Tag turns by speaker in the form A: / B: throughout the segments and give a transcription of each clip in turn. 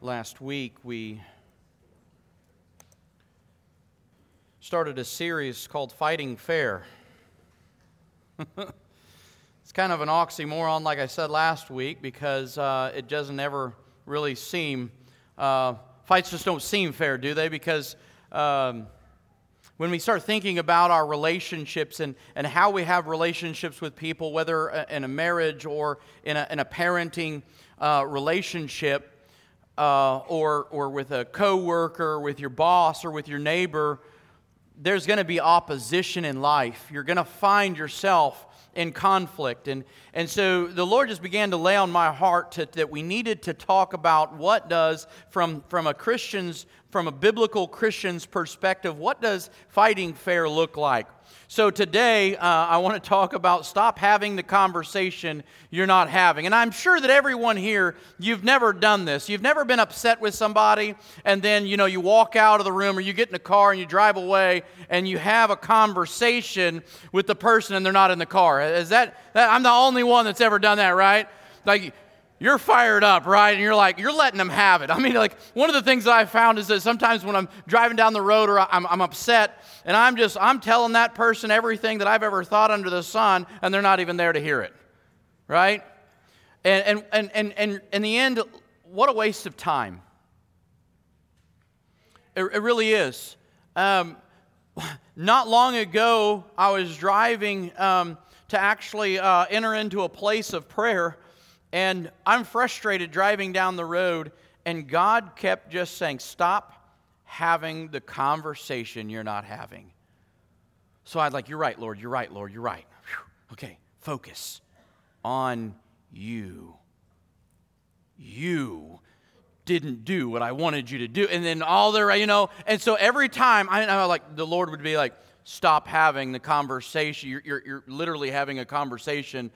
A: last week, we started a series called Fighting Fair. it's kind of an oxymoron, like I said last week, because uh, it doesn't ever really seem, uh, fights just don't seem fair, do they? Because um, when we start thinking about our relationships and, and how we have relationships with people, whether uh, in a marriage or in a, in a parenting uh, relationship, uh, or, or with a coworker, with your boss, or with your neighbor, there's going to be opposition in life. You're going to find yourself in conflict. And, and so the Lord just began to lay on my heart to, that we needed to talk about what does, from, from a Christian's, from a biblical Christian's perspective, what does fighting fair look like? So today, uh, I want to talk about stop having the conversation you're not having. And I'm sure that everyone here, you've never done this. You've never been upset with somebody, and then, you know, you walk out of the room or you get in a car and you drive away and you have a conversation with the person and they're not in the car. Is that, that I'm the only one that's ever done that, right? Like, you're fired up, right? And you're like, you're letting them have it. I mean, like, one of the things that I found is that sometimes when I'm driving down the road or I'm, I'm upset and I'm just, I'm telling that person everything that I've ever thought under the sun and they're not even there to hear it, right? And, and, and, and, and in the end, what a waste of time. It, it really is. Um, not long ago, I was driving um, to actually uh, enter into a place of prayer and I'm frustrated driving down the road, and God kept just saying, Stop having the conversation you're not having. So I'd like, You're right, Lord, you're right, Lord, you're right. Whew. Okay, focus on you. You didn't do what I wanted you to do. And then all the, you know, and so every time I, I like, the Lord would be like, stop having the conversation. You're, you're, you're literally having a conversation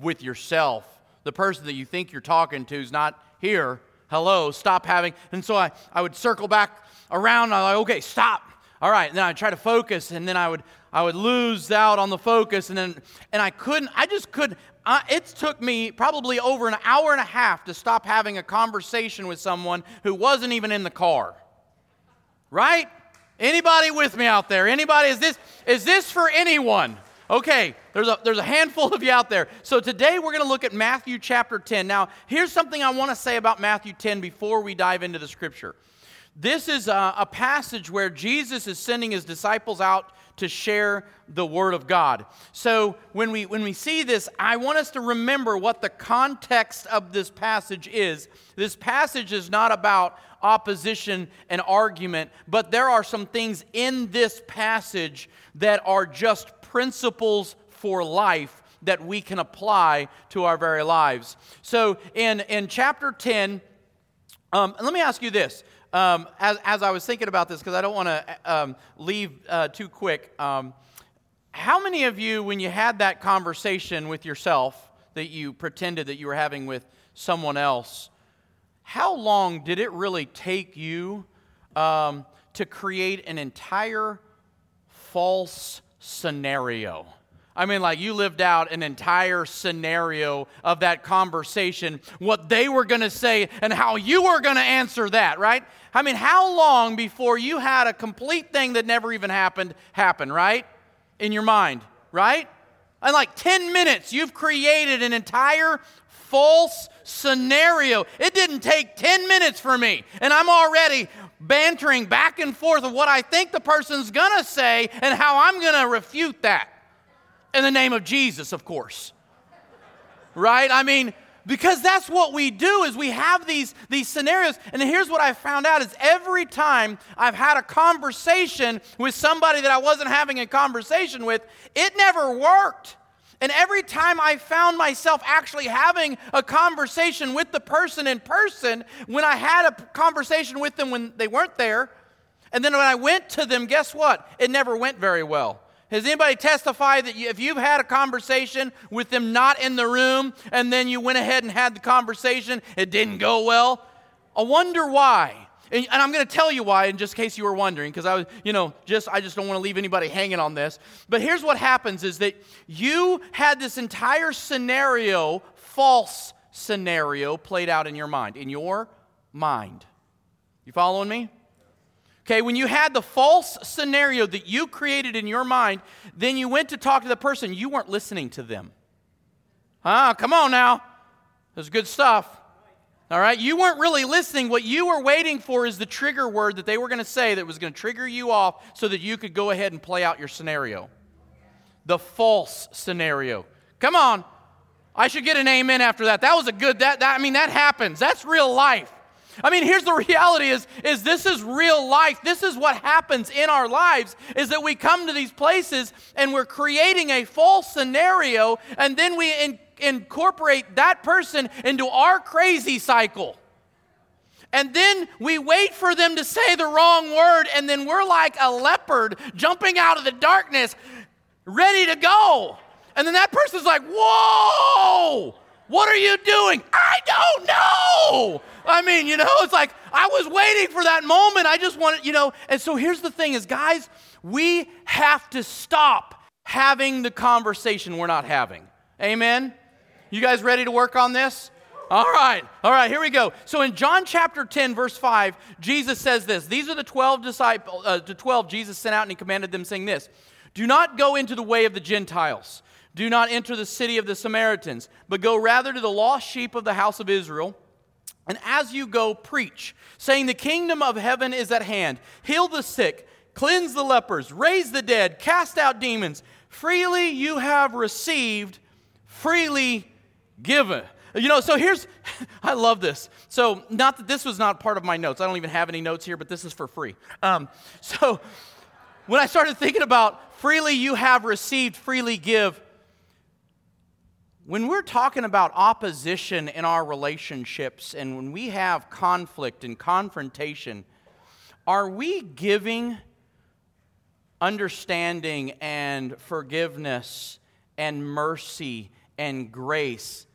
A: with yourself the person that you think you're talking to is not here. Hello, stop having. And so I, I would circle back around. I'm like, okay, stop. All right. And then I'd try to focus, and then I would I would lose out on the focus, and then and I couldn't. I just couldn't. It took me probably over an hour and a half to stop having a conversation with someone who wasn't even in the car. Right? Anybody with me out there? Anybody? Is this is this for anyone? Okay, there's a, there's a handful of you out there. So today we're going to look at Matthew chapter 10. Now, here's something I want to say about Matthew 10 before we dive into the scripture. This is a, a passage where Jesus is sending his disciples out to share the word of God. So when we when we see this, I want us to remember what the context of this passage is. This passage is not about opposition and argument, but there are some things in this passage that are just principles for life that we can apply to our very lives. So in, in chapter 10, um, let me ask you this. Um, as, as I was thinking about this, because I don't want to um, leave uh, too quick, um, how many of you, when you had that conversation with yourself that you pretended that you were having with someone else, how long did it really take you um, to create an entire false scenario. I mean, like you lived out an entire scenario of that conversation, what they were going to say, and how you were going to answer that, right? I mean, how long before you had a complete thing that never even happened happen, right? In your mind, right? In like 10 minutes, you've created an entire false scenario. It didn't take 10 minutes for me, and I'm already bantering back and forth of what I think the person's gonna say and how I'm gonna refute that. In the name of Jesus, of course. Right? I mean, because that's what we do is we have these, these scenarios and here's what i found out is every time i've had a conversation with somebody that i wasn't having a conversation with it never worked and every time I found myself actually having a conversation with the person in person, when I had a conversation with them when they weren't there, and then when I went to them, guess what? It never went very well. Has anybody testified that if you've had a conversation with them not in the room and then you went ahead and had the conversation, it didn't go well? I wonder why. And, and I'm going to tell you why, in just case you were wondering, because I was, you know, just I just don't want to leave anybody hanging on this. But here's what happens: is that you had this entire scenario, false scenario, played out in your mind, in your mind. You following me? Okay, when you had the false scenario that you created in your mind, then you went to talk to the person, you weren't listening to them. Ah, come on now. That's good stuff. All right, you weren't really listening. What you were waiting for is the trigger word that they were going to say that was going to trigger you off so that you could go ahead and play out your scenario. The false scenario. Come on. I should get an amen after that. That was a good that, that I mean that happens. That's real life. I mean, here's the reality is, is this is real life. This is what happens in our lives is that we come to these places and we're creating a false scenario and then we in, incorporate that person into our crazy cycle. And then we wait for them to say the wrong word, and then we're like a leopard jumping out of the darkness, ready to go. And then that person's like, Whoa, what are you doing? I don't know. I mean, you know, it's like I was waiting for that moment. I just wanted, you know. And so here's the thing is guys, we have to stop having the conversation we're not having. Amen. You guys ready to work on this? All right, all right, here we go. So in John chapter 10, verse 5, Jesus says this. These are the 12 disciples, uh, the 12 Jesus sent out and he commanded them, saying this Do not go into the way of the Gentiles, do not enter the city of the Samaritans, but go rather to the lost sheep of the house of Israel. And as you go, preach, saying, The kingdom of heaven is at hand. Heal the sick, cleanse the lepers, raise the dead, cast out demons. Freely you have received, freely given. You know, so here's, I love this. So, not that this was not part of my notes. I don't even have any notes here, but this is for free. Um, so, when I started thinking about freely you have received, freely give, when we're talking about opposition in our relationships and when we have conflict and confrontation, are we giving understanding and forgiveness and mercy and grace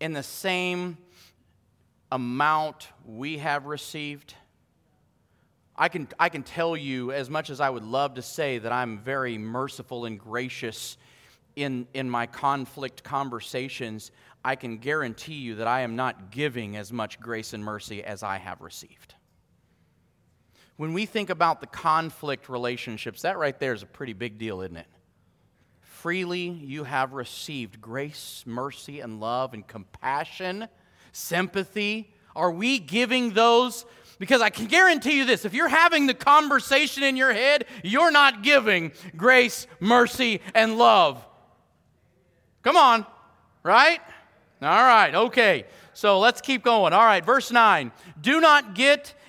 A: in the same amount we have received? I can, I can tell you, as much as I would love to say that I'm very merciful and gracious in, in my conflict conversations, I can guarantee you that I am not giving as much grace and mercy as I have received. When we think about the conflict relationships, that right there is a pretty big deal, isn't it? Freely you have received grace, mercy, and love, and compassion, sympathy. Are we giving those? Because I can guarantee you this if you're having the conversation in your head, you're not giving grace, mercy, and love. Come on, right? All right, okay. So let's keep going. All right, verse 9. Do not get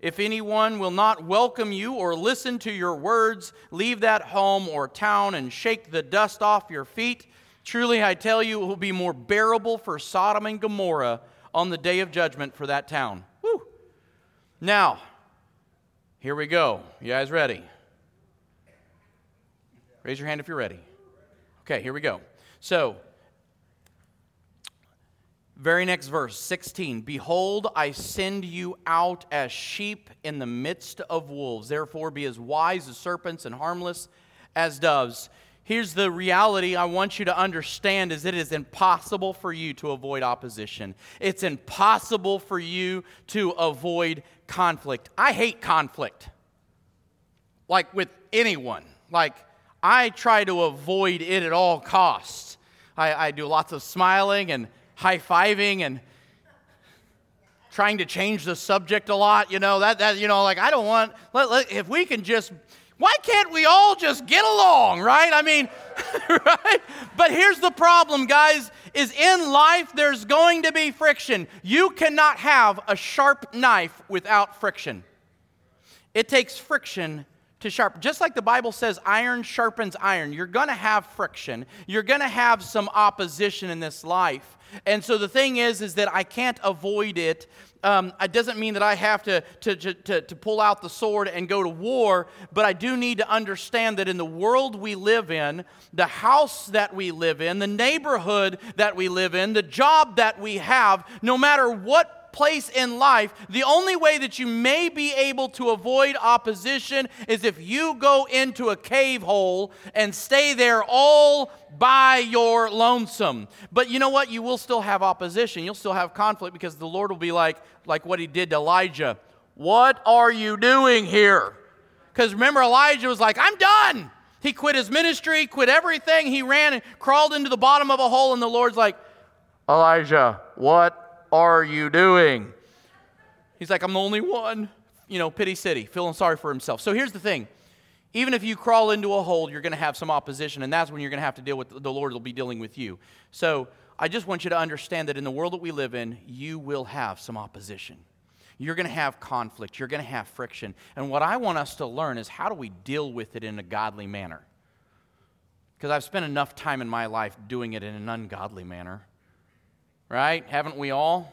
A: If anyone will not welcome you or listen to your words, leave that home or town and shake the dust off your feet. Truly, I tell you, it will be more bearable for Sodom and Gomorrah on the day of judgment for that town. Woo. Now, here we go. You guys ready? Raise your hand if you're ready. Okay, here we go. So, very next verse, 16. Behold, I send you out as sheep in the midst of wolves. Therefore, be as wise as serpents and harmless as doves. Here's the reality I want you to understand is it is impossible for you to avoid opposition. It's impossible for you to avoid conflict. I hate conflict. Like with anyone. Like I try to avoid it at all costs. I, I do lots of smiling and high fiving and trying to change the subject a lot. You know, that, that you know, like I don't want, let, let, if we can just, why can't we all just get along, right? I mean, right? But here's the problem, guys, is in life there's going to be friction. You cannot have a sharp knife without friction. It takes friction to sharpen. Just like the Bible says, iron sharpens iron. You're going to have friction. You're going to have some opposition in this life. And so the thing is, is that I can't avoid it. Um, it doesn't mean that I have to, to, to, to pull out the sword and go to war, but I do need to understand that in the world we live in, the house that we live in, the neighborhood that we live in, the job that we have, no matter what place in life, the only way that you may be able to avoid opposition is if you go into a cave hole and stay there all by your lonesome. But you know what? You will still have opposition. You'll still have conflict because the Lord will be like, like what he did to Elijah. What are you doing here? Because remember, Elijah was like, I'm done. He quit his ministry, quit everything. He ran and crawled into the bottom of a hole, and the Lord's like, Elijah, what are you doing? He's like, I'm the only one. You know, pity city, feeling sorry for himself. So here's the thing even if you crawl into a hole, you're going to have some opposition, and that's when you're going to have to deal with the Lord will be dealing with you. So I just want you to understand that in the world that we live in, you will have some opposition. You're going to have conflict. You're going to have friction. And what I want us to learn is how do we deal with it in a godly manner? Because I've spent enough time in my life doing it in an ungodly manner right? Haven't we all?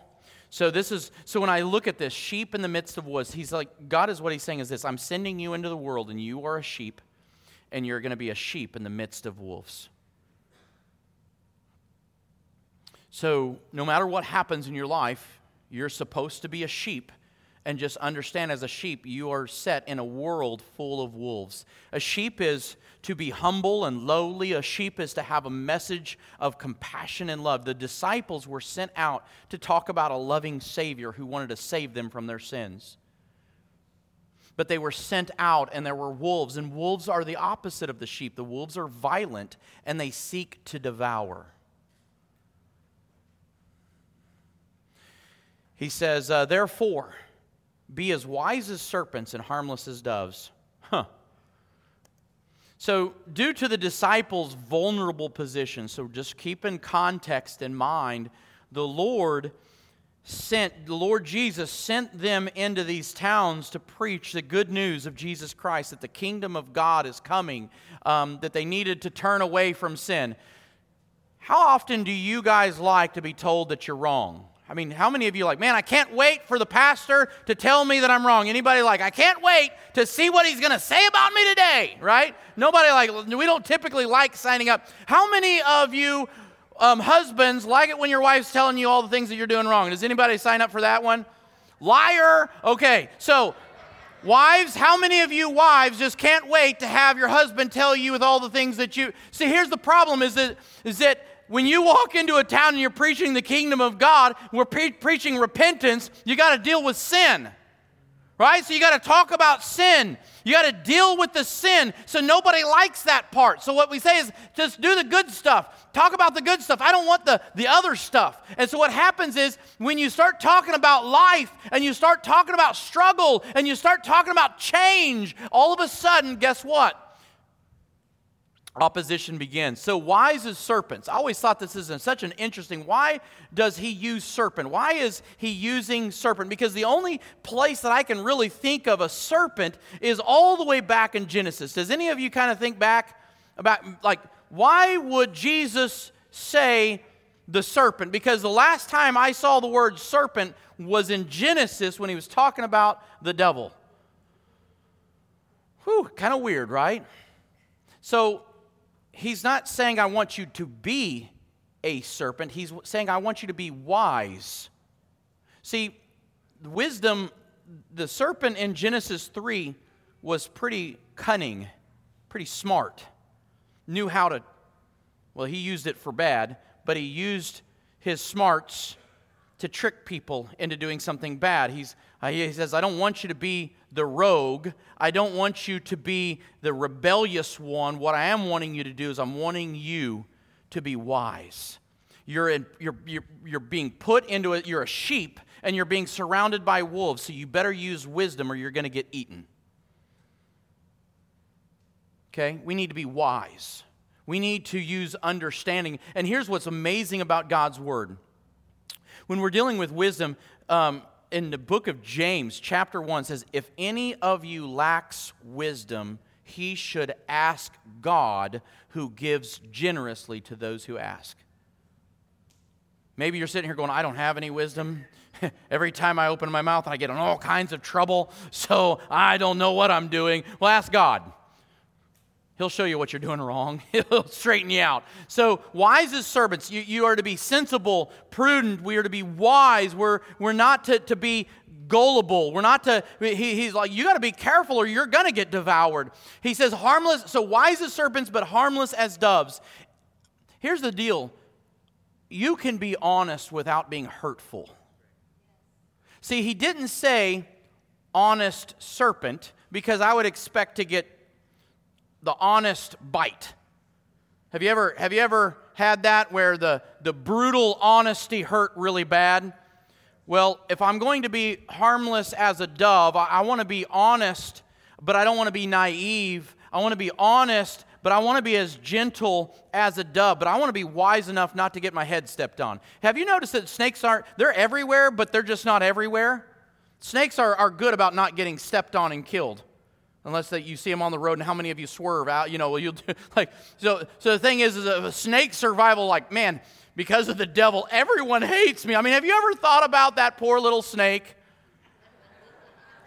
A: So this is so when I look at this sheep in the midst of woods, he's like God is what he's saying is this, I'm sending you into the world and you are a sheep and you're going to be a sheep in the midst of wolves. So no matter what happens in your life, you're supposed to be a sheep and just understand as a sheep, you are set in a world full of wolves. A sheep is to be humble and lowly, a sheep is to have a message of compassion and love. The disciples were sent out to talk about a loving Savior who wanted to save them from their sins. But they were sent out, and there were wolves, and wolves are the opposite of the sheep. The wolves are violent, and they seek to devour. He says, uh, Therefore, be as wise as serpents and harmless as doves. Huh. So, due to the disciples' vulnerable position, so just keep in context in mind, the Lord sent, the Lord Jesus sent them into these towns to preach the good news of Jesus Christ, that the kingdom of God is coming, um, that they needed to turn away from sin. How often do you guys like to be told that you're wrong? I mean, how many of you like, man, I can't wait for the pastor to tell me that I'm wrong? Anybody like, I can't wait to see what he's going to say about me today, right? Nobody like, we don't typically like signing up. How many of you um, husbands like it when your wife's telling you all the things that you're doing wrong? Does anybody sign up for that one? Liar. Okay, so Wives, how many of you wives just can't wait to have your husband tell you with all the things that you see? Here's the problem: is that is that when you walk into a town and you're preaching the kingdom of God, we're pre- preaching repentance, you got to deal with sin. Right? So you got to talk about sin. You got to deal with the sin. So nobody likes that part. So what we say is just do the good stuff. Talk about the good stuff. I don't want the, the other stuff. And so what happens is when you start talking about life and you start talking about struggle and you start talking about change, all of a sudden, guess what? Opposition begins. So wise as serpents. I always thought this is such an interesting. Why does he use serpent? Why is he using serpent? Because the only place that I can really think of a serpent is all the way back in Genesis. Does any of you kind of think back about like why would Jesus say the serpent? Because the last time I saw the word serpent was in Genesis when he was talking about the devil. Whew, kind of weird, right? So he's not saying, I want you to be a serpent. He's saying, I want you to be wise. See, wisdom, the serpent in Genesis 3 was pretty cunning, pretty smart, knew how to, well, he used it for bad, but he used his smarts to trick people into doing something bad. He's, uh, he says, I don't want you to be the rogue. I don't want you to be the rebellious one. What I am wanting you to do is I'm wanting you to be wise. You're, in, you're, you're, you're being put into it, you're a sheep, and you're being surrounded by wolves, so you better use wisdom or you're going to get eaten. Okay? We need to be wise. We need to use understanding. And here's what's amazing about God's word. When we're dealing with wisdom, um, in the book of James, chapter 1 says, If any of you lacks wisdom, he should ask God, who gives generously to those who ask. Maybe you're sitting here going, I don't have any wisdom. Every time I open my mouth, I get in all kinds of trouble, so I don't know what I'm doing. Well, ask God. He'll show you what you're doing wrong. He'll straighten you out. So, wise as servants, you, you are to be sensible, prudent. We are to be wise. We're, we're not to, to be gullible. We're not to, he, he's like, you got to be careful or you're going to get devoured. He says, harmless, so wise as serpents, but harmless as doves. Here's the deal you can be honest without being hurtful. See, he didn't say honest serpent because I would expect to get the honest bite. Have you ever, have you ever had that where the, the brutal honesty hurt really bad? Well, if I'm going to be harmless as a dove, I, I want to be honest, but I don't want to be naive. I want to be honest, but I want to be as gentle as a dove, but I want to be wise enough not to get my head stepped on. Have you noticed that snakes aren't, they're everywhere, but they're just not everywhere? Snakes are, are good about not getting stepped on and killed. Unless that you see them on the road, and how many of you swerve out? You know, well, you'll like so. So the thing is, is a snake survival. Like, man, because of the devil, everyone hates me. I mean, have you ever thought about that poor little snake?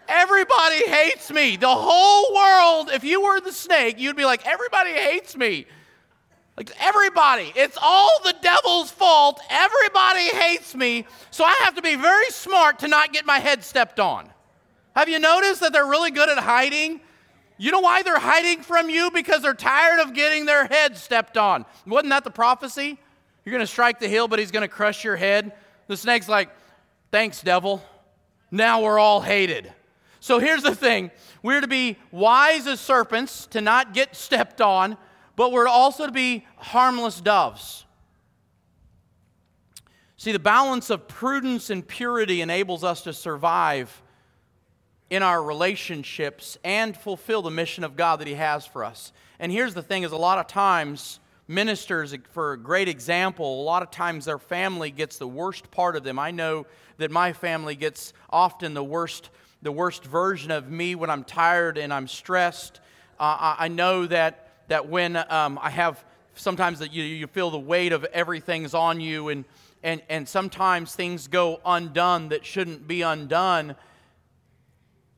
A: Everybody hates me. The whole world, if you were the snake, you'd be like, everybody hates me. Like, everybody. It's all the devil's fault. Everybody hates me. So I have to be very smart to not get my head stepped on. Have you noticed that they're really good at hiding? You know why they're hiding from you? Because they're tired of getting their head stepped on. Wasn't that the prophecy? You're going to strike the hill, but he's going to crush your head. The snake's like, thanks, devil. Now we're all hated. So here's the thing we're to be wise as serpents, to not get stepped on, but we're also to be harmless doves. See, the balance of prudence and purity enables us to survive in our relationships and fulfill the mission of God that He has for us. And here's the thing is a lot of times ministers for a great example a lot of times their family gets the worst part of them i know that my family gets often the worst the worst version of me when I'm tired and I'm stressed. Uh, I know that, that when um, I have sometimes that you, you feel the weight of everything's on you, and, and, and sometimes things go undone that shouldn't be undone,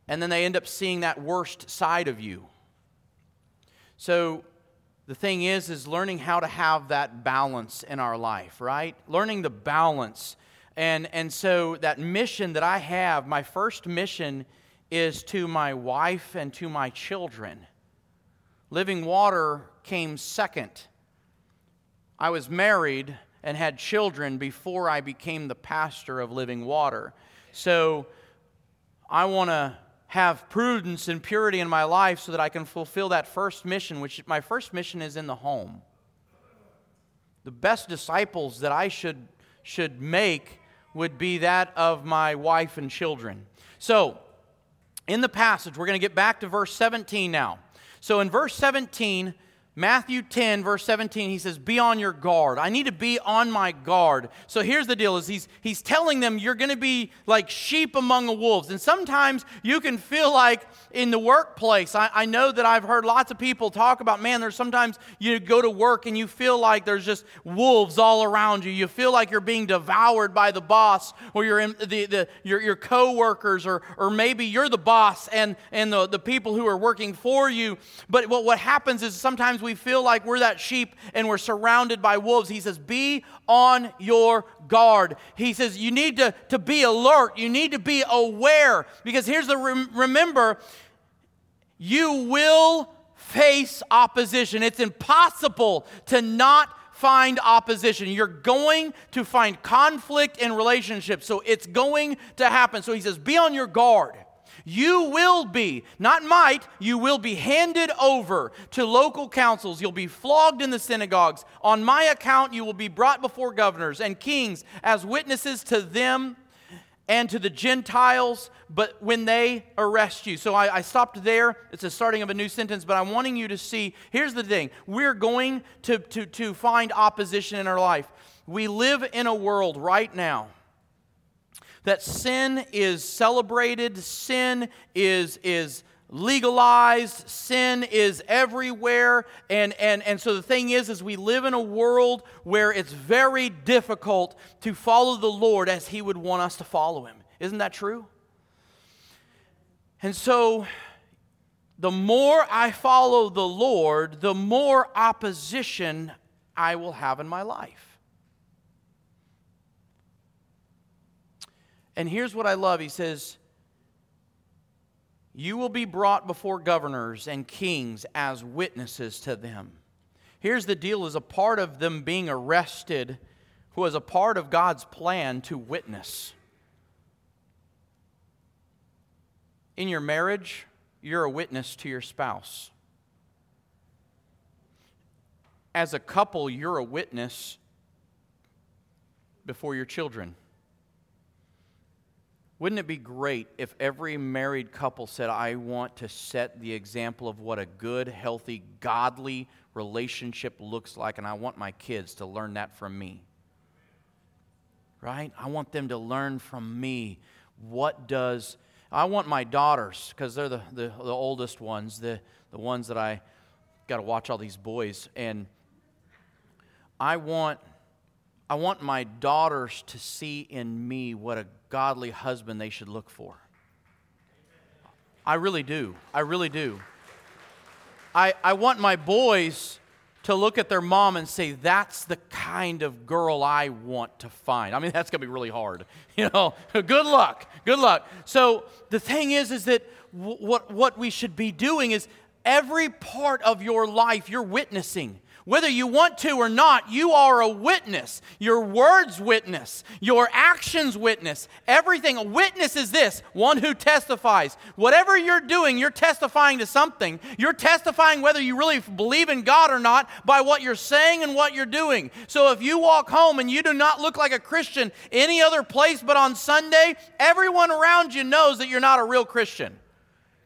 A: and then they end up seeing that worst side of you. So the thing is is learning how to have that balance in our life right learning the balance and, and so that mission that I have, my first mission is to my wife and to my children. Living water came second. I was married and had children before I became the pastor of Living Water. So I want to have prudence and purity in my life so that I can fulfill that first mission, which my first mission is in the home. The best disciples that I should, should make would be that of my wife and children. So, in the passage, we're going to get back to verse 17 now. So, in verse 17, Matthew 10, verse 17, he says, Be on your guard. I need to be on my guard. So here's the deal is he's, he's telling them you're going to be like sheep among the wolves. And sometimes you can feel like in the workplace, I, I know that I've heard lots of people talk about, man, there's sometimes you go to work and you feel like there's just wolves all around you. You feel like you're being devoured by the boss or your, the, the, your, your co-workers or, or maybe you're the boss and, and the, the people who are working for you. But what, what happens is sometimes we feel like we're that sheep and we're surrounded by wolves. He says, Be on your guard. He says, You need to, to be alert. You need to be aware. Because here's the remember, you will face opposition. It's impossible to not find opposition. You're going to find conflict in relationships. So it's going to happen. So he says, Be on your guard. You will be, not might, you will be handed over to local councils. You'll be flogged in the synagogues. On my account, you will be brought before governors and kings as witnesses to them and to the Gentiles, but when they arrest you. So I, I, stopped there. It's the starting of a new sentence, but I'm wanting you to see here's the thing we're going to, to, to find opposition in our life. We live in a world right now that sin is celebrated, sin is, is legalized sin is everywhere. And, and, and so the thing is is we live in a world where it's very difficult to follow the lord as he would want us to follow him. Isn't that true? And so the more i follow the lord the more opposition i will have in my life and here's what i love he says you will be brought before governors and kings as witnesses to them. Here's the deal as a part of them being arrested, who was a part of God's plan to witness. In your marriage, you're a witness to your spouse. As a couple, you're a witness before your children. Wouldn't it be great if every married couple said, I want to set the example of what a good, healthy, godly relationship looks like, and I want my kids to learn that from me? Right? I want them to learn from me what does. I want my daughters, because they're the, the, the, oldest ones, the, the ones that I got to watch all these boys, and I want I want my daughters to see in me what a godly husband they should look for. I really do. I really do. I, I want my boys to look at their mom and say, that's the kind of girl I want to find. I mean, that's going to be really hard. You know, good luck. Good luck. So the thing is, is that w- what, what we should be doing is every part of your life, you're witnessing. Whether you want to or not, you are a witness. Your words witness, your actions witness. Everything. A witness is this one who testifies. Whatever you're doing, you're testifying to something. You're testifying whether you really believe in God or not by what you're saying and what you're doing. So if you walk home and you do not look like a Christian any other place but on Sunday, everyone around you knows that you're not a real Christian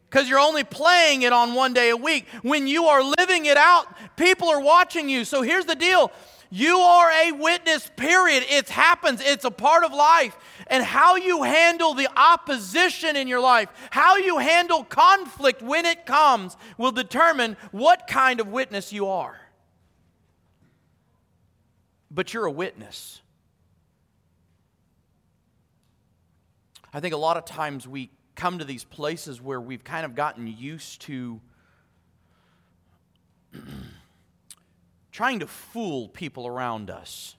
A: because you're only playing it on one day a week. When you are living it out, people are watching you. So here's the deal you are a witness, period. It happens, it's a part of life. And how you handle the opposition in your life, how you handle conflict when it comes, will determine what kind of witness you are. But you're a witness. I think a lot of times we come to these places where we've kind of gotten used to trying to fool people around us,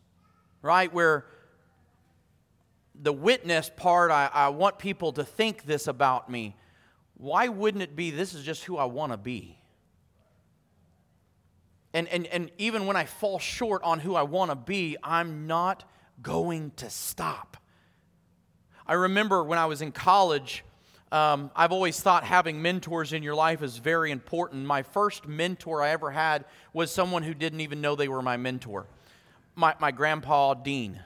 A: right? Where the witness part, I, I want people to think this about me. Why wouldn't it be this is just who I want to be? And, and, and even when I fall short on who I want to be, I'm not going to stop. I remember when I was in college, um, I've always thought having mentors in your life is very important. My first mentor I ever had was someone who didn't even know they were my mentor, my, my grandpa, Dean.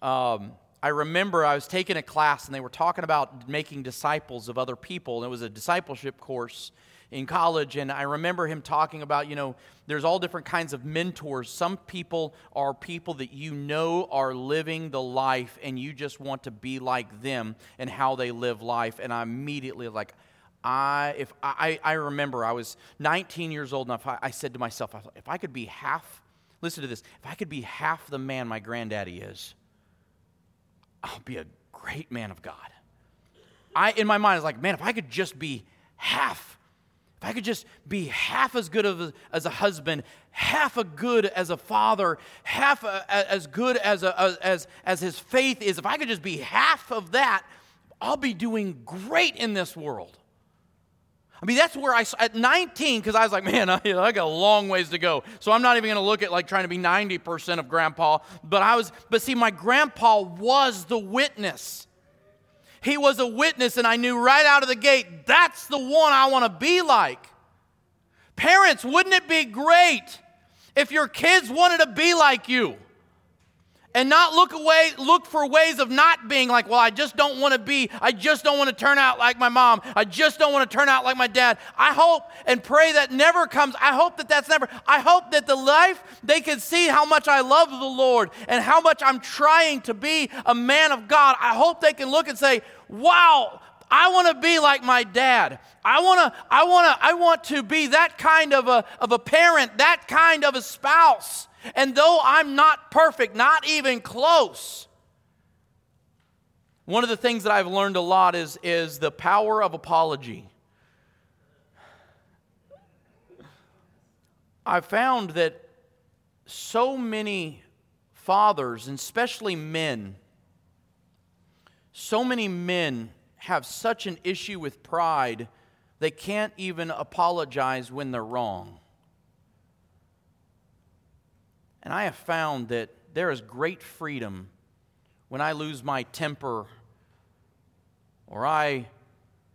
A: Um, I remember I was taking a class and they were talking about making disciples of other people, and it was a discipleship course in college, and I remember him talking about, you know, there's all different kinds of mentors. Some people are people that you know are living the life, and you just want to be like them and how they live life. And I immediately like, I if I I remember I was 19 years old, and I, I said to myself, if I could be half, listen to this, if I could be half the man my granddaddy is, I'll be a great man of God. I in my mind is like, man, if I could just be half if I could just be half as good a, as a husband, half as good as a father, half a, as good as, a, as, as his faith is, if I could just be half of that, I'll be doing great in this world. I mean, that's where I, at 19, because I was like, man, I, I got a long ways to go. So I'm not even going to look at like trying to be 90% of grandpa. But I was, but see, my grandpa was the witness. He was a witness, and I knew right out of the gate, that's the one I want to be like. Parents, wouldn't it be great if your kids wanted to be like you? And not look away look for ways of not being like well i just don't want to be i just don't want to turn out like my mom i just don't want to turn out like my dad i hope and pray that never comes i hope that that's never i hope that the life they can see how much i love the lord and how much i'm trying to be a man of god i hope they can look and say wow I want to be like my dad. I want to I want to I want to be that kind of a of a parent, that kind of a spouse. And though I'm not perfect, not even close, one of the things that I've learned a lot is, is the power of apology. I found that so many fathers, and especially men, so many men have such an issue with pride, they can't even apologize when they're wrong. And I have found that there is great freedom when I lose my temper or I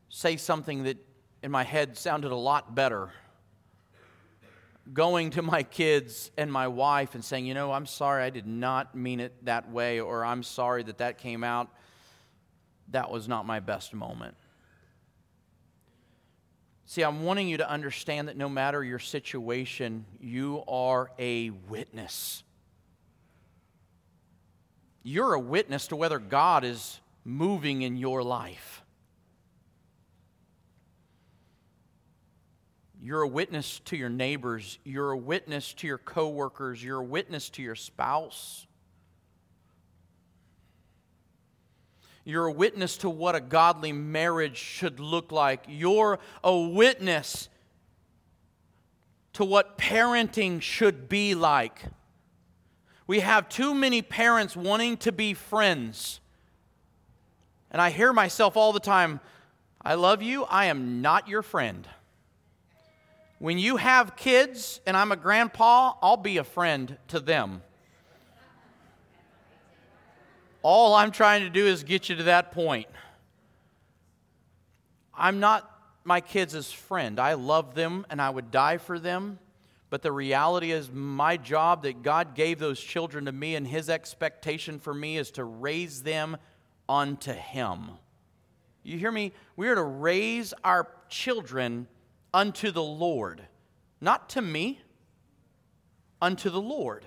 A: say something that in my head sounded a lot better. Going to my kids and my wife and saying, you know, I'm sorry, I did not mean it that way, or I'm sorry that that came out. That was not my best moment. See, I'm wanting you to understand that no matter your situation, you are a witness. You're a witness to whether God is moving in your life. You're a witness to your neighbors. You're a witness to your coworkers. You're a witness to your spouse. You're a witness to what a godly marriage should look like. You're a witness to what parenting should be like. We have too many parents wanting to be friends and I hear myself all the time I love you, I am not your friend. When you have kids and I'm a grandpa, I'll be a friend to them. All I'm trying to do is get you to that point. I'm not my kids' friend. I love them and I would die for them. But the reality is, my job that God gave those children to me and His expectation for me is to raise them unto him. You hear me? We are to raise our children unto the Lord, not to me, unto the Lord.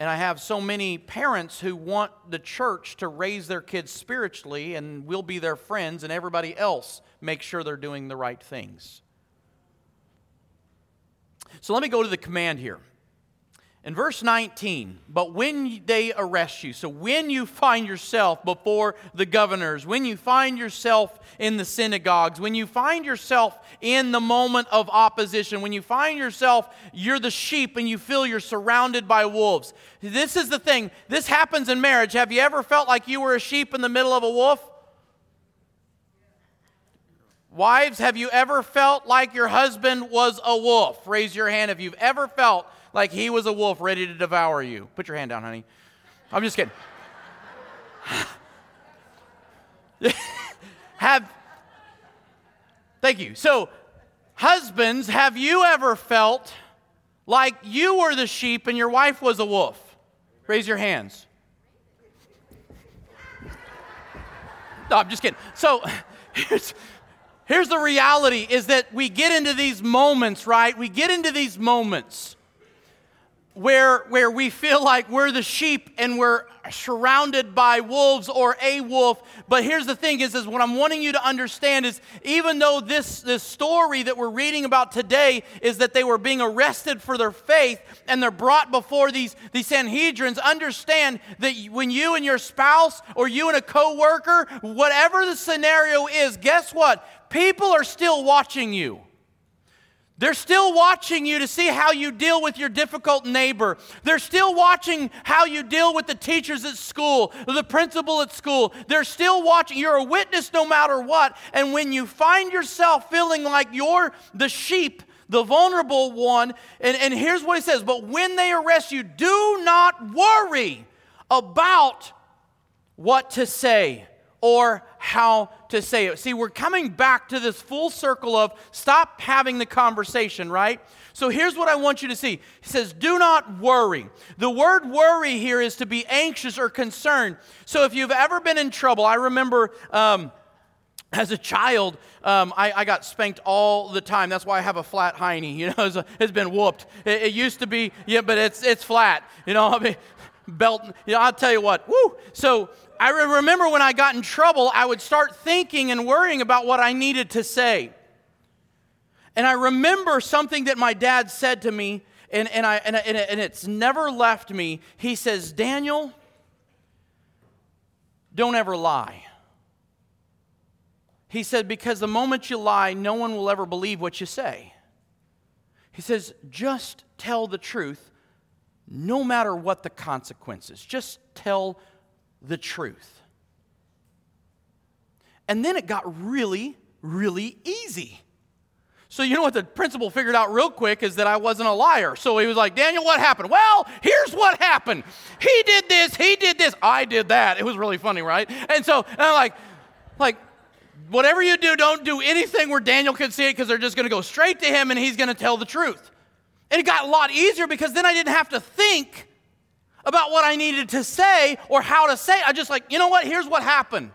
A: And I have so many parents who want the church to raise their kids spiritually, and we'll be their friends, and everybody else make sure they're doing the right things. So let me go to the command here. In verse 19, but when they arrest you, so when you find yourself before the governors, when you find yourself in the synagogues, when you find yourself in the moment of opposition, when you find yourself, you're the sheep and you feel you're surrounded by wolves. This is the thing, this happens in marriage. Have you ever felt like you were a sheep in the middle of a wolf? Wives, have you ever felt like your husband was a wolf? Raise your hand if you've ever felt like he was a wolf ready to devour you. Put your hand down, honey. I'm just kidding. have Thank you. So, husbands, have you ever felt like you were the sheep and your wife was a wolf? Raise your hands. No, I'm just kidding. So, here's, here's the reality is that we get into these moments, right? We get into these moments where, where we feel like we're the sheep and we're surrounded by wolves or a wolf. But here's the thing is, is what I'm wanting you to understand is even though this, this story that we're reading about today is that they were being arrested for their faith and they're brought before these, these Sanhedrins, understand that when you and your spouse or you and a coworker, whatever the scenario is, guess what? People are still watching you. They're still watching you to see how you deal with your difficult neighbor. They're still watching how you deal with the teachers at school, the principal at school. They're still watching. You're a witness no matter what. And when you find yourself feeling like you're the sheep, the vulnerable one, and, and here's what he says But when they arrest you, do not worry about what to say or how to say it. See, we're coming back to this full circle of stop having the conversation, right? So here's what I want you to see. He says, Do not worry. The word worry here is to be anxious or concerned. So if you've ever been in trouble, I remember. Um, as a child, um, I, I, got spanked all the time. That's why I have a flat hiney. You know, it's, a, it's been whooped. It, it, used to be, yeah, but it's it's flat. You know, I mean, belt. You know, I'll tell you what. Woo. So I remember when I got in trouble, I would start thinking and worrying about what I needed to say. And I remember something that my dad said to me, and, and, I, and, and it's never left me. He says, Daniel, don't ever lie. He said, because the moment you lie, no one will ever believe what you say. He says, just tell the truth no matter what the consequences. Just tell the truth. And then it got really, really easy. So, you know what the principal figured out real quick is that I wasn't a liar. So he was like, Daniel, what happened? Well, here's what happened. He did this, he did this, I did that. It was really funny, right? And so, and I'm like, like, whatever you do, don't do anything where Daniel can see it because they're just going to go straight to him and he's going to tell the truth. And it got a lot easier because then I didn't have to think about what I needed to say or how to say. I just like, you know what? Here's what happened.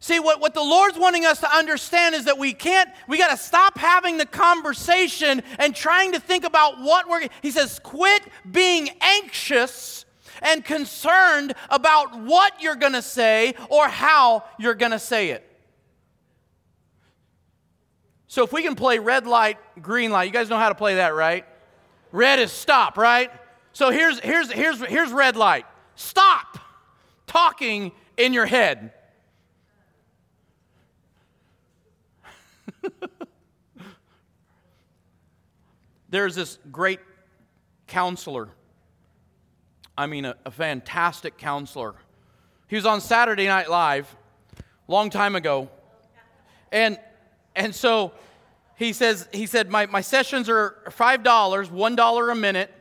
A: See, what, what the Lord's wanting us to understand is that we can't, we got to stop having the conversation and trying to think about what we're, he says, quit being anxious and concerned about what you're going to say or how you're going to say it. So if we can play red light, green light, you guys know how to play that, right? Red is stop, right? So here's, here's, here's, here's red light. Stop talking in your head. There's this great counselor. I mean, a, a, fantastic counselor. He was on Saturday Night Live long time ago. And, and so he says, he said, my, my sessions are $5, $1 a minute,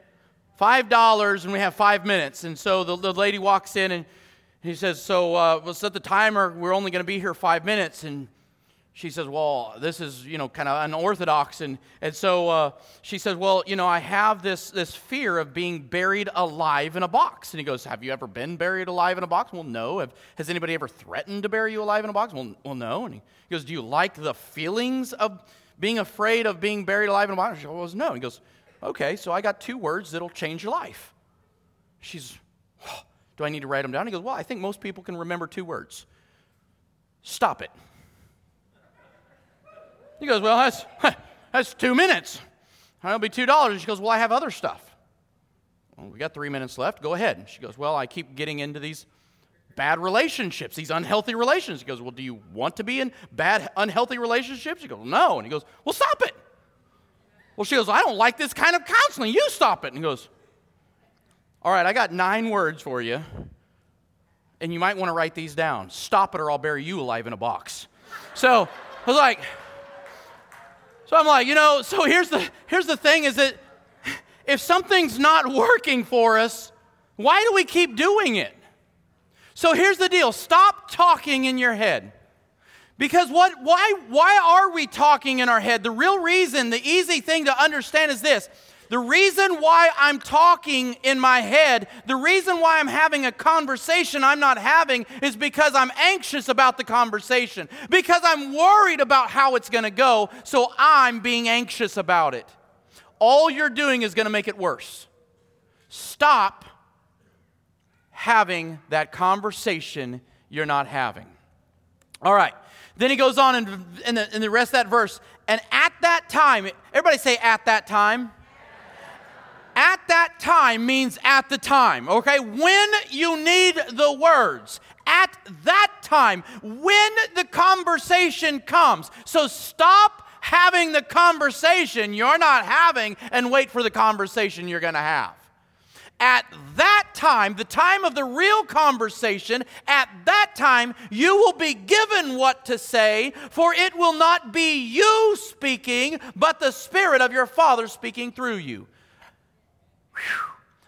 A: $5, and we have five minutes. And so the, the lady walks in and he says, so uh, we'll set the timer. We're only going to be here five minutes. And she says, Well, this is, you know, kind of unorthodox. And, and so uh, she says, Well, you know, I have this, this fear of being buried alive in a box. And he goes, Have you ever been buried alive in a box? Well, no. Have, has anybody ever threatened to bury you alive in a box? Well, well no. And he goes, Do you like the feelings of being afraid of being buried alive in a box? She goes, No. He goes, Okay, so I got two words that'll change your life. She's, oh, Do I need to write them down? He goes, Well, I think most people can remember two words stop it. He goes, Well, that's, that's two minutes. That'll be $2. She goes, Well, I have other stuff. Well, we got three minutes left. Go ahead. She goes, Well, I keep getting into these bad relationships, these unhealthy relationships. He goes, Well, do you want to be in bad, unhealthy relationships? She goes, No. And he goes, Well, stop it. Well, she goes, I don't like this kind of counseling. You stop it. And he goes, All right, I got nine words for you, and you might want to write these down. Stop it, or I'll bury you alive in a box. So I was like, so I'm like, you know, so here's the here's the thing is that if something's not working for us, why do we keep doing it? So here's the deal. Stop talking in your head. Because what why why are we talking in our head? The real reason, the easy thing to understand is this. The reason why I'm talking in my head, the reason why I'm having a conversation I'm not having is because I'm anxious about the conversation, because I'm worried about how it's going to go, so I'm being anxious about it. All you're doing is going to make it worse. Stop having that conversation you're not having. All right. Then he goes on in, the, in the rest of that verse, and at that time, everybody say, at that time at that time means at the time, okay? When you need the words, at that time, when the conversation comes. So stop having the conversation you're not having and wait for the conversation you're gonna have. At that time, the time of the real conversation, at that time, you will be given what to say, for it will not be you speaking, but the Spirit of your Father speaking through you.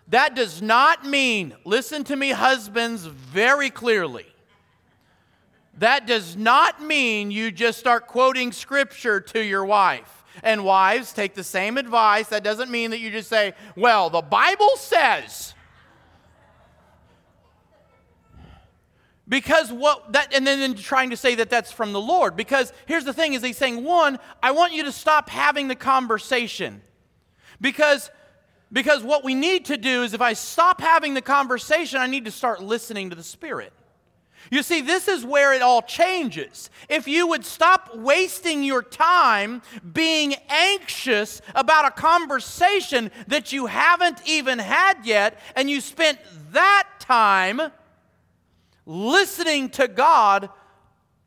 A: That does not mean, listen to me, husbands, very clearly. That does not mean you just start quoting scripture to your wife. And wives, take the same advice. That doesn't mean that you just say, well, the Bible says. Because what that, and then trying to say that that's from the Lord. Because here's the thing is he's saying, one, I want you to stop having the conversation. Because Because what we need to do is if I stop having the conversation, I need to start listening to the Spirit. You see, this is where it all changes. If you would stop wasting your time being anxious about a conversation that you haven't even had yet, and you spent that time listening to God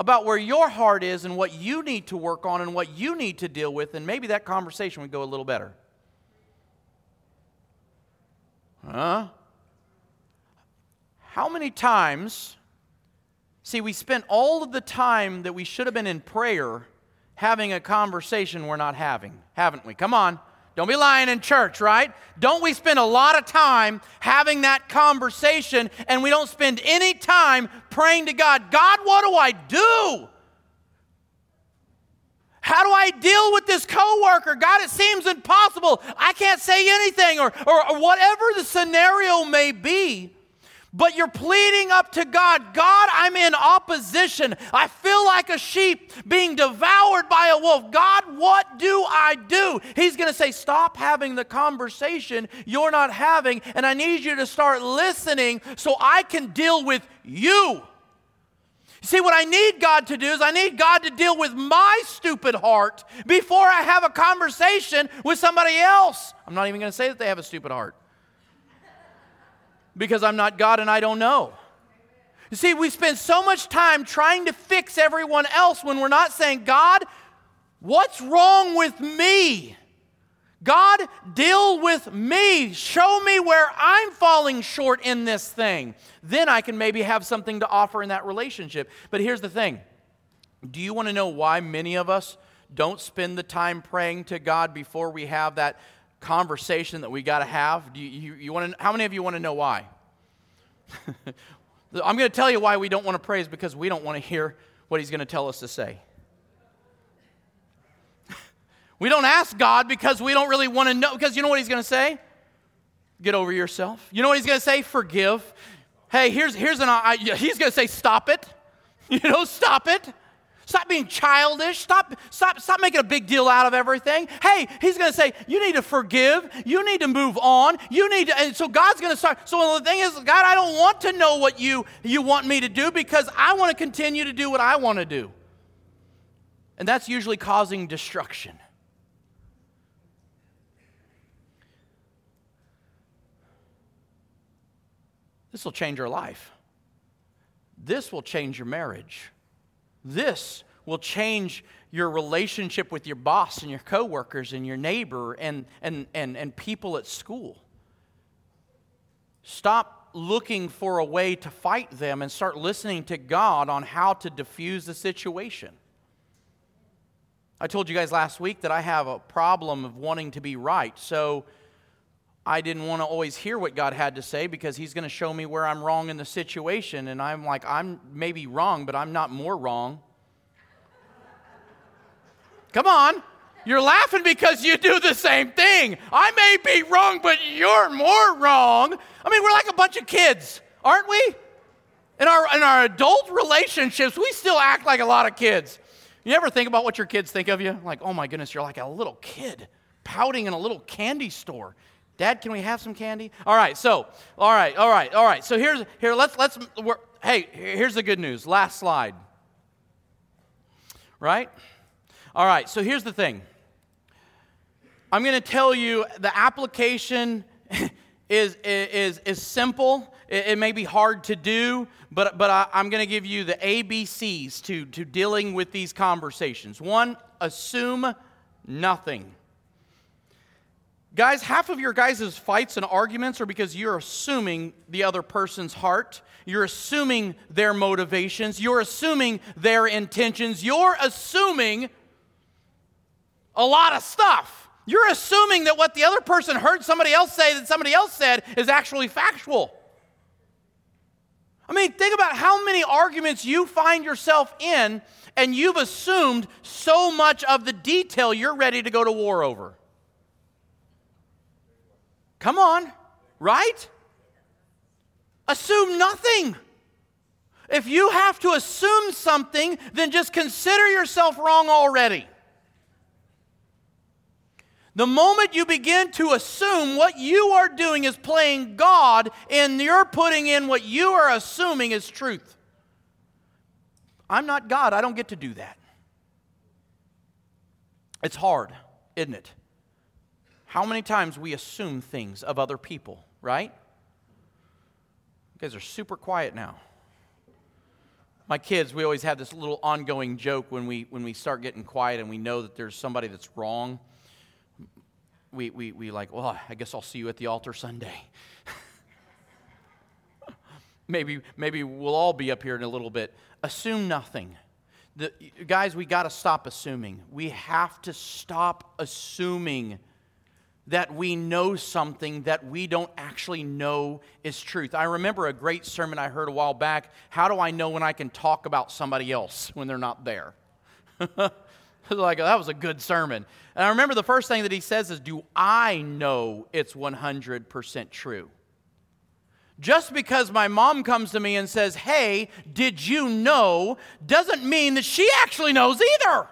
A: about where your heart is and what you need to work on and what you need to deal with, and maybe that conversation would go a little better. Huh? How many times See, we spent all of the time that we should have been in prayer having a conversation we're not having, haven't we? Come on. Don't be lying in church, right? Don't we spend a lot of time having that conversation and we don't spend any time praying to God, God, what do I do? How do I deal with this coworker? God, it seems impossible. I can't say anything, or, or, or whatever the scenario may be but you're pleading up to God God, I'm in opposition. I feel like a sheep being devoured by a wolf. God, what do I do? He's going to say, Stop having the conversation you're not having, and I need you to start listening so I can deal with you. See, what I need God to do is I need God to deal with my stupid heart before I have a conversation with somebody else. I'm not even going to say that they have a stupid heart because I'm not God and I don't know. You see, we spend so much time trying to fix everyone else when we're not saying, God, what's wrong with me? God, deal with me. Show me where I'm falling short in this thing. Then I can maybe have something to offer in that relationship. But here's the thing do you want to know why many of us don't spend the time praying to God before we have that conversation that we got to have. Do you, you, you want to, how many of you want to know why? I'm going to tell you why we don't want to praise because we don't want to hear what he's going to tell us to say. we don't ask God because we don't really want to know, because you know what he's going to say? Get over yourself. You know what he's going to say? Forgive. Hey, here's, here's an, I, he's going to say, stop it. You know, stop it. Stop being childish. Stop, stop, stop making a big deal out of everything. Hey, he's going to say, you need to forgive. You need to move on. You need to, and so God's going to start. So the thing is, God, I don't want to know what you, you want me to do because I want to continue to do what I want to do. And that's usually causing destruction. This will change your life. This will change your marriage. This will change your relationship with your boss and your coworkers and your neighbor and, and, and, and people at school. Stop looking for a way to fight them and start listening to God on how to diffuse the situation. I told you guys last week that I have a problem of wanting to be right. So I didn't want to always hear what God had to say because He's going to show me where I'm wrong in the situation. And I'm like, I'm maybe wrong, but I'm not more wrong. Come on. You're laughing because you do the same thing. I may be wrong, but you're more wrong. I mean, we're like a bunch of kids, aren't we? In our, in our adult relationships, we still act like a lot of kids. You ever think about what your kids think of you? Like, oh my goodness, you're like a little kid pouting in a little candy store. Dad, can we have some candy? All right, so, all right, all right, all right. So here's here. Let's let's. hey, here's the good news. Last slide. Right. All right. So here's the thing. I'm going to tell you the application is is is simple. It, it may be hard to do, but but I, I'm going to give you the ABCs to to dealing with these conversations. One, assume nothing. Guys, half of your guys' fights and arguments are because you're assuming the other person's heart. You're assuming their motivations. You're assuming their intentions. You're assuming a lot of stuff. You're assuming that what the other person heard somebody else say that somebody else said is actually factual. I mean, think about how many arguments you find yourself in, and you've assumed so much of the detail you're ready to go to war over. Come on, right? Assume nothing. If you have to assume something, then just consider yourself wrong already. The moment you begin to assume what you are doing is playing God and you're putting in what you are assuming is truth. I'm not God. I don't get to do that. It's hard, isn't it? How many times we assume things of other people, right? You guys are super quiet now. My kids, we always have this little ongoing joke when we when we start getting quiet and we know that there's somebody that's wrong. We we we like, well, I guess I'll see you at the altar Sunday. maybe maybe we'll all be up here in a little bit. Assume nothing. The, guys, we got to stop assuming. We have to stop assuming that we know something that we don't actually know is truth. I remember a great sermon I heard a while back. How do I know when I can talk about somebody else when they're not there? like, that was a good sermon. And I remember the first thing that he says is, Do I know it's 100% true? Just because my mom comes to me and says, Hey, did you know, doesn't mean that she actually knows either.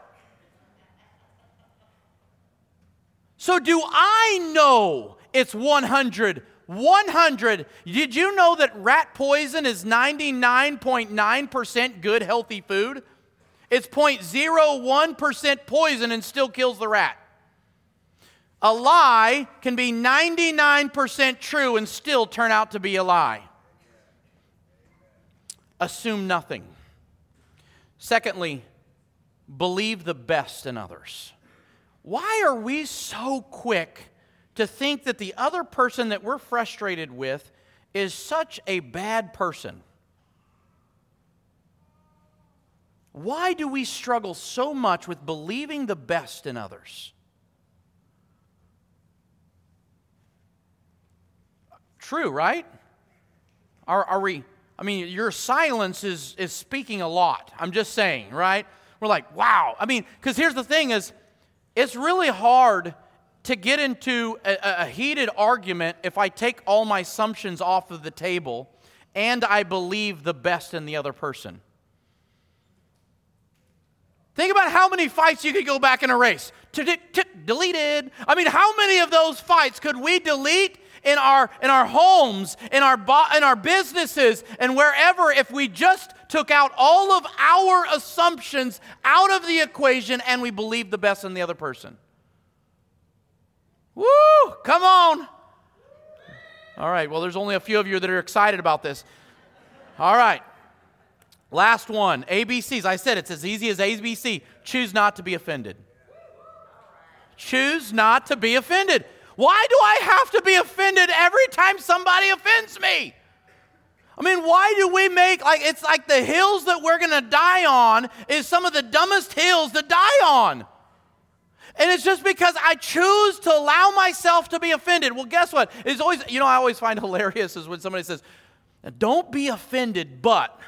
A: So, do I know it's 100? 100. Did you know that rat poison is 99.9% good, healthy food? It's 0.01% poison and still kills the rat. A lie can be 99% true and still turn out to be a lie. Assume nothing. Secondly, believe the best in others. Why are we so quick to think that the other person that we're frustrated with is such a bad person? Why do we struggle so much with believing the best in others? True, right? Are, are we, I mean, your silence is, is speaking a lot. I'm just saying, right? We're like, wow. I mean, because here's the thing is, it's really hard to get into a, a, heated argument if I take all my assumptions off of the table and I believe the best in the other person. Think about how many fights you could go back in a race. Deleted. I mean, how many of those fights could we delete in our in our homes, in our in our businesses, and wherever if we just took out all of our assumptions out of the equation and we believed the best in the other person. Woo! Come on. All right, well, there's only a few of you that are excited about this. All right. Last one ABCs. I said it's as easy as ABC. Choose not to be offended. Choose not to be offended. Why do I have to be offended every time somebody offends me? I mean, why do we make like it's like the hills that we're going to die on is some of the dumbest hills to die on. And it's just because I choose to allow myself to be offended. Well, guess what? It's always, you know, I always find hilarious is when somebody says, Don't be offended, but.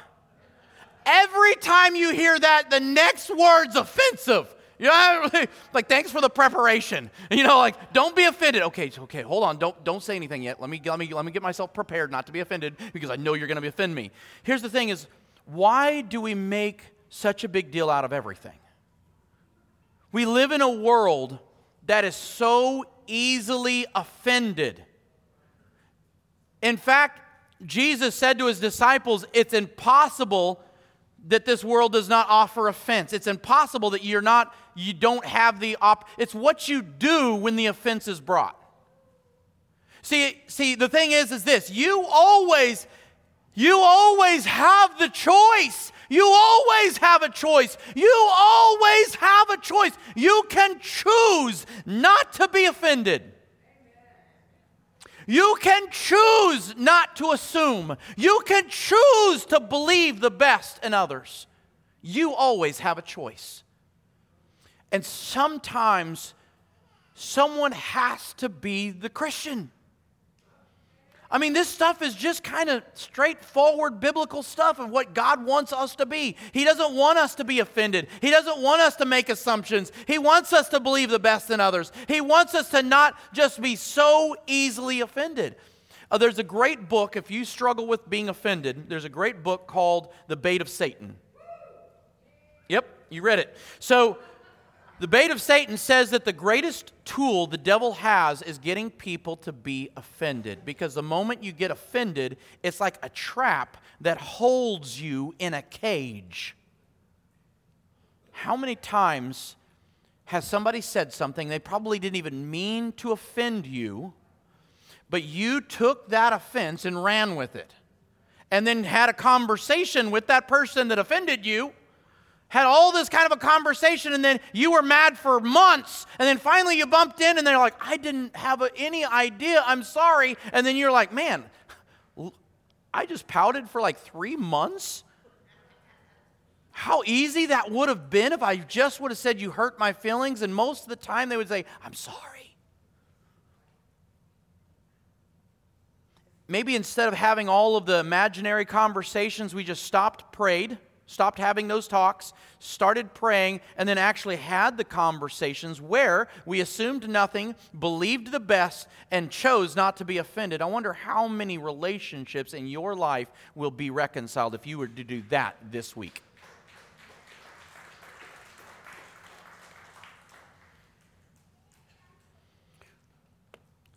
A: Every time you hear that, the next word's offensive. You know, like thanks for the preparation. You know, like don't be offended. Okay, okay, hold on. Don't don't say anything yet. Let me let me let me get myself prepared not to be offended because I know you're going to offend me. Here's the thing: is why do we make such a big deal out of everything? We live in a world that is so easily offended. In fact, Jesus said to his disciples, "It's impossible." that this world does not offer offense. It's impossible that you're not, you don't have the op. It's what you do when the offense is brought. See, see, the thing is, is this: you always, you always have the choice. You always have a choice. You always have a choice. You can choose not to be offended. You can choose not to assume. You can choose to believe the best in others. You always have a choice. And sometimes someone has to be the Christian. I mean, this stuff is just kind of straightforward biblical stuff of what God wants us to be. He doesn't want us to be offended. He doesn't want us to make assumptions. He wants us to believe the best in others. He wants us to not just be so easily offended. Uh, there's a great book, if you struggle with being offended, there's a great book called The Bait of Satan. Yep, you read it. So, The bait of Satan says that the greatest tool the devil has is getting people to be offended. Because the moment you get offended, it's like a trap that holds you in a cage. How many times has somebody said something they probably didn't even mean to offend you, but you took that offense and ran with it? And then had a conversation with that person that offended you had all this kind of a conversation, and then you were mad for months, and then finally you bumped in, and they're like, I didn't have a, any idea, I'm sorry. And then you're like, man, I just pouted for like three months? How easy that would have been if I just would have said, You hurt my feelings. And most of the time they would say, I'm sorry. Maybe instead of having all of the imaginary conversations, we just stopped, prayed stopped having those talks, started praying, and then actually had the conversations where we assumed nothing, believed the best, and chose not to be offended. I wonder how many relationships in your life will be reconciled if you were to do that this week.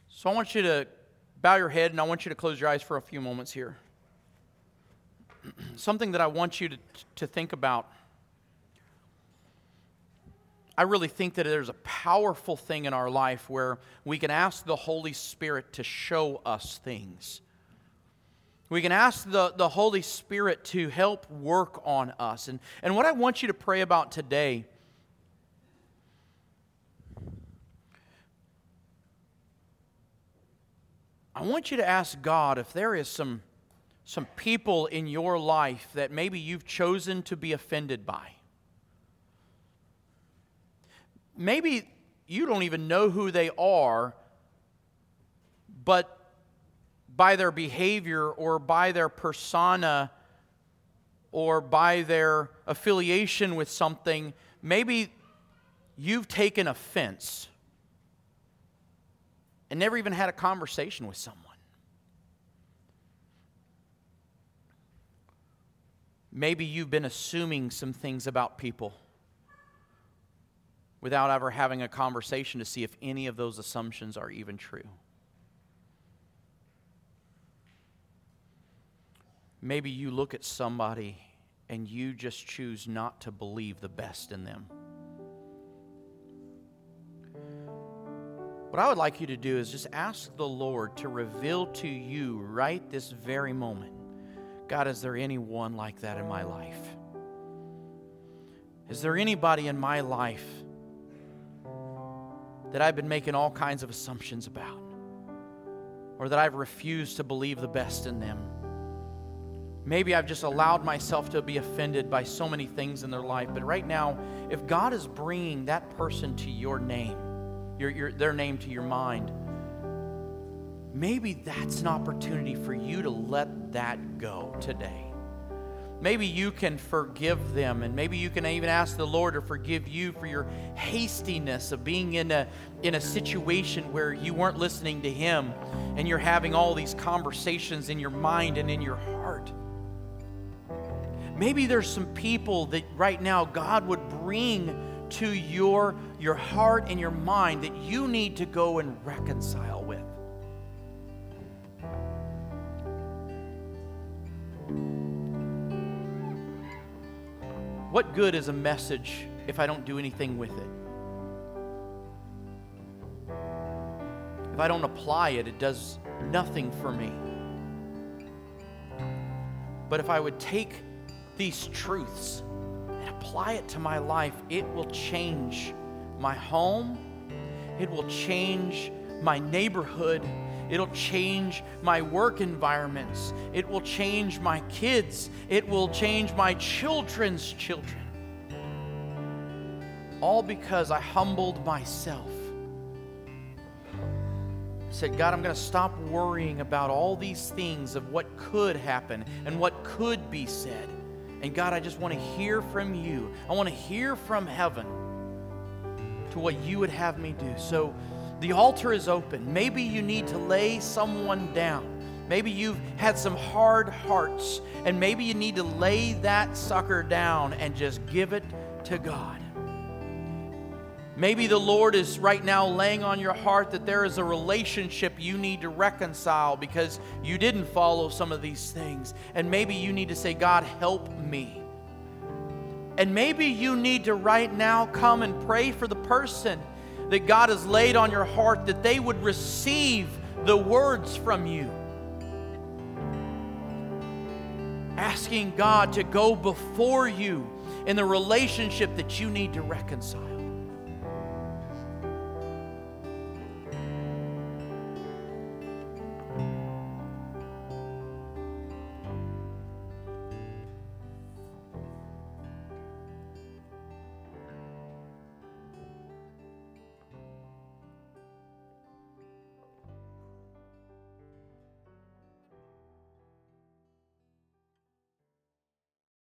A: So I want you to bow your head and I want you to close your eyes for a few moments here. Something that I want you to, to think about. I really think that there's a powerful thing in our life where we can ask the Holy Spirit to show us things. We can ask the, the Holy Spirit to help work on us. And, and what I want you to pray about today I want you to ask God if there is some some people in your life that maybe you've chosen to be offended by. Maybe you don't even know who they are, but by their behavior or by their persona or by their affiliation with something, maybe you've taken offense and never even had a conversation with someone. Maybe you've been assuming some things about people without ever having a conversation to see if any of those assumptions are even true. Maybe you look at somebody and you just choose not to believe the best in them. What I would like you to do is just ask the Lord to reveal to you right this very moment God, is there anyone like that in my life? Is there anybody in my life that I've been making all kinds of assumptions about? Or that I've refused to believe the best in them? Maybe I've just allowed myself to be offended by so many things in their life. But right now, if God is bringing that person to your name, your, your, their name to your mind, maybe that's an opportunity for you to let that go today. Maybe you can forgive them, and maybe you can even ask the Lord to forgive you for your hastiness of being in a, in a situation where you weren't listening to Him and you're having all these conversations in your mind and in your heart. Maybe there's some people that right now God would bring to your, your heart and your mind that you need to go and reconcile What good is a message if I don't do anything with it? If I don't apply it, it does nothing for me. But if I would take these truths and apply it to my life, it will change my home, it will change my neighborhood, It'll change my work environments. It will change my kids. It will change my children's children. All because I humbled myself. I said, God, I'm going to stop worrying about all these things of what could happen and what could be said. And God, I just want to hear from you. I want to hear from heaven to what you would have me do. So, the altar is open. Maybe you need to lay someone down. Maybe you've had some hard hearts, and maybe you need to lay that sucker down and just give it to God. Maybe the Lord is right now laying on your heart that there is a relationship you need to reconcile because you didn't follow some of these things. And maybe you need to say, God, help me. And maybe you need to right now come and pray for the person that God has laid on your heart that they would receive the words from you. Asking God to go before you in the relationship that you need to reconcile.